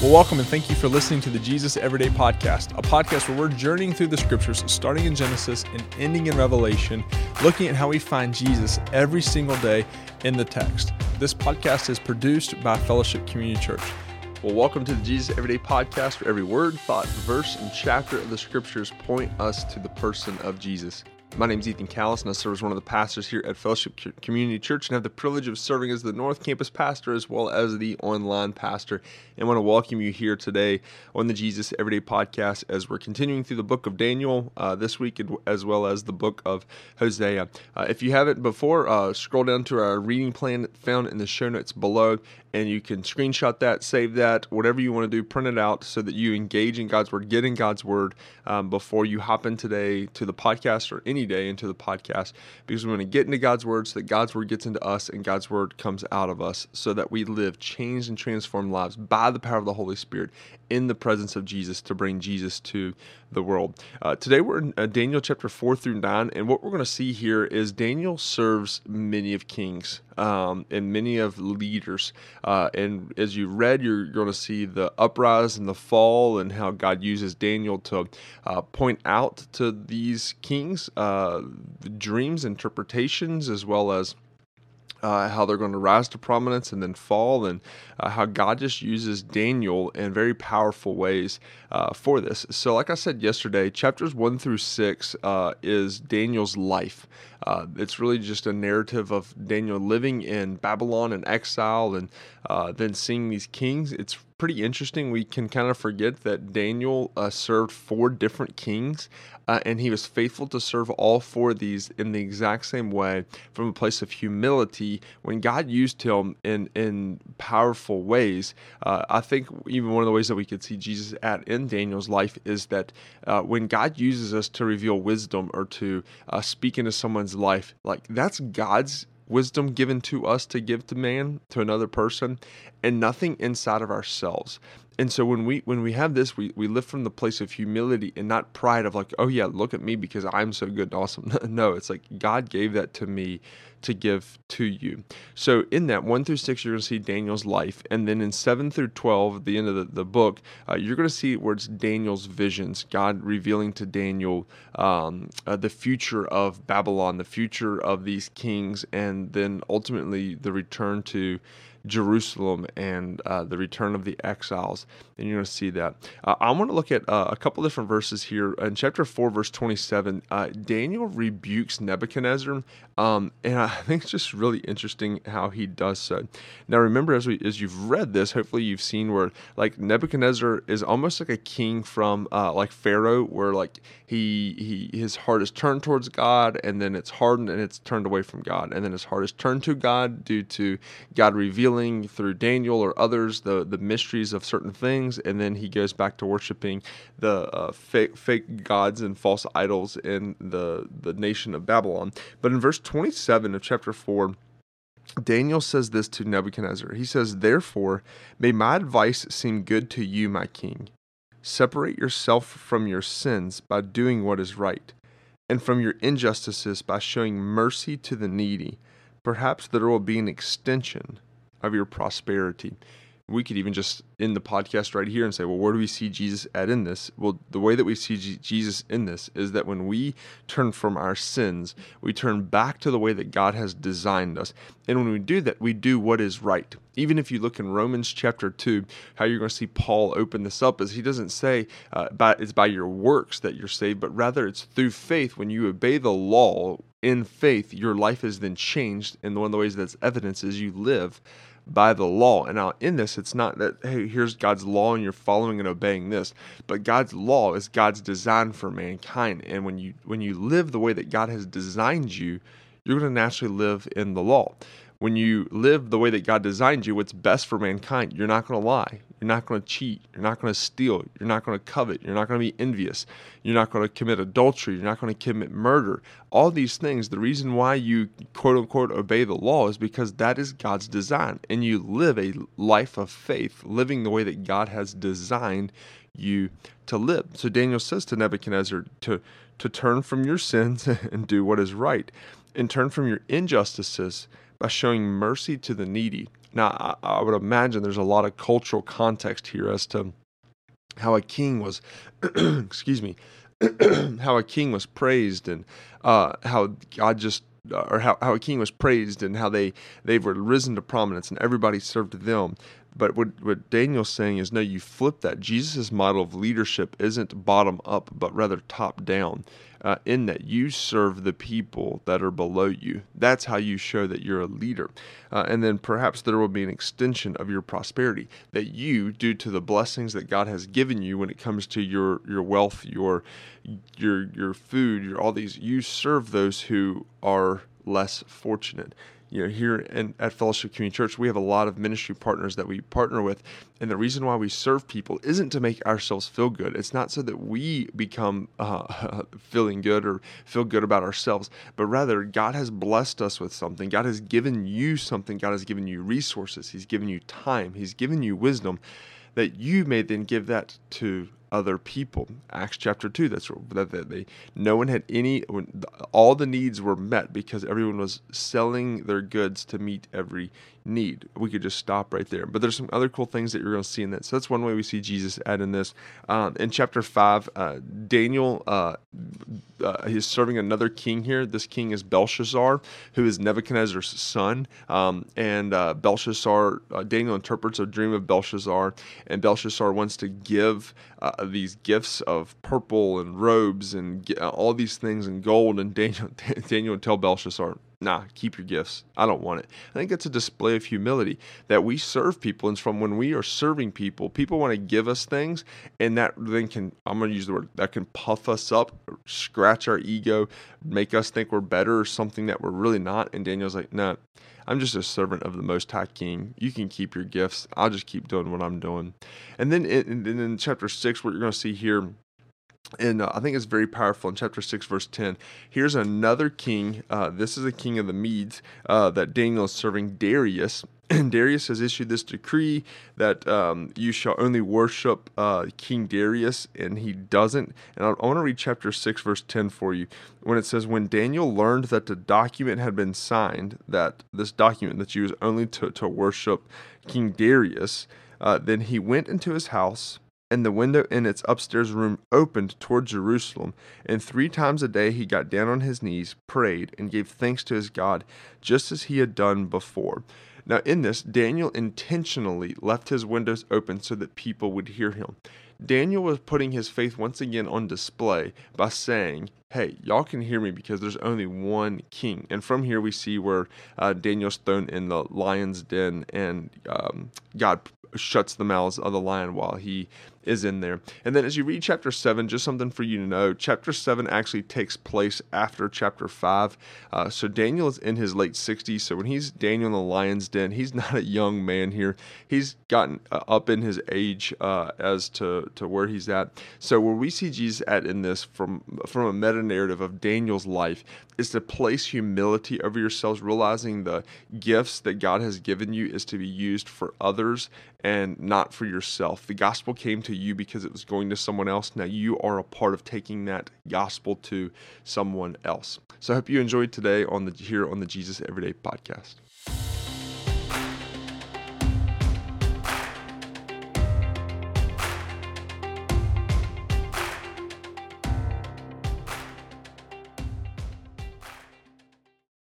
Well, welcome and thank you for listening to the Jesus Everyday Podcast, a podcast where we're journeying through the scriptures, starting in Genesis and ending in Revelation, looking at how we find Jesus every single day in the text. This podcast is produced by Fellowship Community Church. Well, welcome to the Jesus Everyday Podcast, where every word, thought, verse, and chapter of the scriptures point us to the person of Jesus. My name is Ethan Callison, and I serve as one of the pastors here at Fellowship Community Church and have the privilege of serving as the North Campus pastor as well as the online pastor. And I want to welcome you here today on the Jesus Everyday podcast as we're continuing through the book of Daniel uh, this week as well as the book of Hosea. Uh, if you haven't before, uh, scroll down to our reading plan found in the show notes below and you can screenshot that, save that, whatever you want to do, print it out so that you engage in God's Word, get in God's Word um, before you hop in today to the podcast or any day into the podcast because we want to get into God's Word so that God's Word gets into us and God's Word comes out of us so that we live changed and transformed lives by the power of the Holy Spirit in the presence of Jesus to bring Jesus to the world. Uh, today we're in uh, Daniel chapter 4 through 9, and what we're going to see here is Daniel serves many of kings um, and many of leaders. Uh, and as you read, you're going to see the uprise and the fall and how God uses Daniel to uh, point out to these kings uh, dreams, interpretations, as well as uh, how they're going to rise to prominence and then fall, and uh, how God just uses Daniel in very powerful ways uh, for this. So, like I said yesterday, chapters one through six uh, is Daniel's life. Uh, it's really just a narrative of Daniel living in Babylon in exile and uh, then seeing these kings. It's pretty interesting. We can kind of forget that Daniel uh, served four different kings, uh, and he was faithful to serve all four of these in the exact same way from a place of humility. When God used him in in powerful ways, uh, I think even one of the ways that we could see Jesus at in Daniel's life is that uh, when God uses us to reveal wisdom or to uh, speak into someone's life, like that's God's wisdom given to us to give to man to another person and nothing inside of ourselves and so when we when we have this we, we live from the place of humility and not pride of like oh yeah look at me because i'm so good and awesome. No it's like god gave that to me to give to you. So in that 1 through 6 you're going to see daniel's life. And then in 7 through 12 at the end of the, the book uh, you're going to see where it's daniel's visions god revealing to daniel um, uh, the future of babylon the future of these kings and then ultimately the return to Jerusalem and uh, the return of the exiles. And you're going to see that. Uh, I want to look at uh, a couple different verses here. In chapter 4, verse 27, uh, Daniel rebukes Nebuchadnezzar. Um, and I think it's just really interesting how he does so. Now, remember, as, we, as you've read this, hopefully you've seen where like Nebuchadnezzar is almost like a king from uh, like Pharaoh, where like he, he his heart is turned towards God and then it's hardened and it's turned away from God. And then his heart is turned to God due to God revealing revealing through Daniel or others the, the mysteries of certain things, and then he goes back to worshiping the uh, fake, fake gods and false idols in the, the nation of Babylon. But in verse 27 of chapter 4, Daniel says this to Nebuchadnezzar. He says, Therefore, may my advice seem good to you, my king. Separate yourself from your sins by doing what is right, and from your injustices by showing mercy to the needy. Perhaps there will be an extension of your prosperity. We could even just end the podcast right here and say, well, where do we see Jesus at in this? Well, the way that we see G- Jesus in this is that when we turn from our sins, we turn back to the way that God has designed us. And when we do that, we do what is right. Even if you look in Romans chapter 2, how you're going to see Paul open this up is he doesn't say uh, by, it's by your works that you're saved, but rather it's through faith. When you obey the law in faith, your life is then changed. And one of the ways that's evidence is you live by the law. And now in this, it's not that, hey, here's God's law and you're following and obeying this, but God's law is God's design for mankind. And when you when you live the way that God has designed you, you're going to naturally live in the law when you live the way that God designed you, what's best for mankind, you're not going to lie. You're not going to cheat. You're not going to steal. You're not going to covet. You're not going to be envious. You're not going to commit adultery. You're not going to commit murder. All these things, the reason why you quote unquote obey the law is because that is God's design. And you live a life of faith, living the way that God has designed you to live. So Daniel says to Nebuchadnezzar to, to turn from your sins and do what is right, and turn from your injustices by showing mercy to the needy. Now, I, I would imagine there's a lot of cultural context here as to how a king was, excuse me, how a king was praised and uh, how God just or how, how a king was praised and how they they were risen to prominence and everybody served them but what, what Daniel's saying is no, you flip that. Jesus' model of leadership isn't bottom up, but rather top down, uh, in that you serve the people that are below you. That's how you show that you're a leader. Uh, and then perhaps there will be an extension of your prosperity that you, due to the blessings that God has given you when it comes to your, your wealth, your, your, your food, your all these, you serve those who are less fortunate you know here in, at fellowship community church we have a lot of ministry partners that we partner with. And the reason why we serve people isn't to make ourselves feel good. It's not so that we become uh, feeling good or feel good about ourselves but rather god has blessed us with something. God has given you something. God has given you resources. He's given you time. He's given you wisdom that you may then give that to other people. Acts chapter 2, that's that they no one had any all the needs were met because everyone was selling their goods to meet every need. We could just stop right there. But there's some other cool things that you're going to see in that. So that's one way we see Jesus add in this. Um, in chapter 5, uh, Daniel uh, uh, he's serving another king here. This king is Belshazzar, who is Nebuchadnezzar's son. Um, and uh, Belshazzar, uh, Daniel interprets a dream of Belshazzar, and Belshazzar wants to give uh, these gifts of purple and robes and all these things and gold. And Daniel, Daniel would tell Belshazzar, nah, keep your gifts. I don't want it. I think it's a display of humility that we serve people. And from when we are serving people, people want to give us things, and that then can, I'm going to use the word, that can puff us up, scratch our ego, make us think we're better or something that we're really not. And Daniel's like, no, nah, I'm just a servant of the Most High King. You can keep your gifts. I'll just keep doing what I'm doing. And then in, in, in chapter 6, what you're going to see here and uh, I think it's very powerful in chapter 6, verse 10. Here's another king. Uh, this is a king of the Medes uh, that Daniel is serving, Darius. And Darius has issued this decree that um, you shall only worship uh, King Darius, and he doesn't. And I, want to read chapter 6, verse 10 for you. When it says, When Daniel learned that the document had been signed, that this document that you was only to, to worship King Darius, uh, then he went into his house and the window in its upstairs room opened toward Jerusalem. And three times a day he got down on his knees, prayed, and gave thanks to his God, just as he had done before. Now, in this, Daniel intentionally left his windows open so that people would hear him. Daniel was putting his faith once again on display by saying, Hey, y'all can hear me because there's only one king. And from here, we see where uh, Daniel's thrown in the lion's den, and um, God shuts the mouths of the lion while he is in there. And then as you read chapter 7, just something for you to know chapter 7 actually takes place after chapter 5. Uh, so Daniel is in his late 60s. So when he's Daniel in the lion's den, he's not a young man here. He's gotten uh, up in his age uh, as to, to where he's at. So where we see Jesus at in this from, from a meta narrative of Daniel's life is to place humility over yourselves, realizing the gifts that God has given you is to be used for others and not for yourself. The gospel came to you because it was going to someone else. Now you are a part of taking that gospel to someone else. So I hope you enjoyed today on the here on the Jesus Everyday podcast.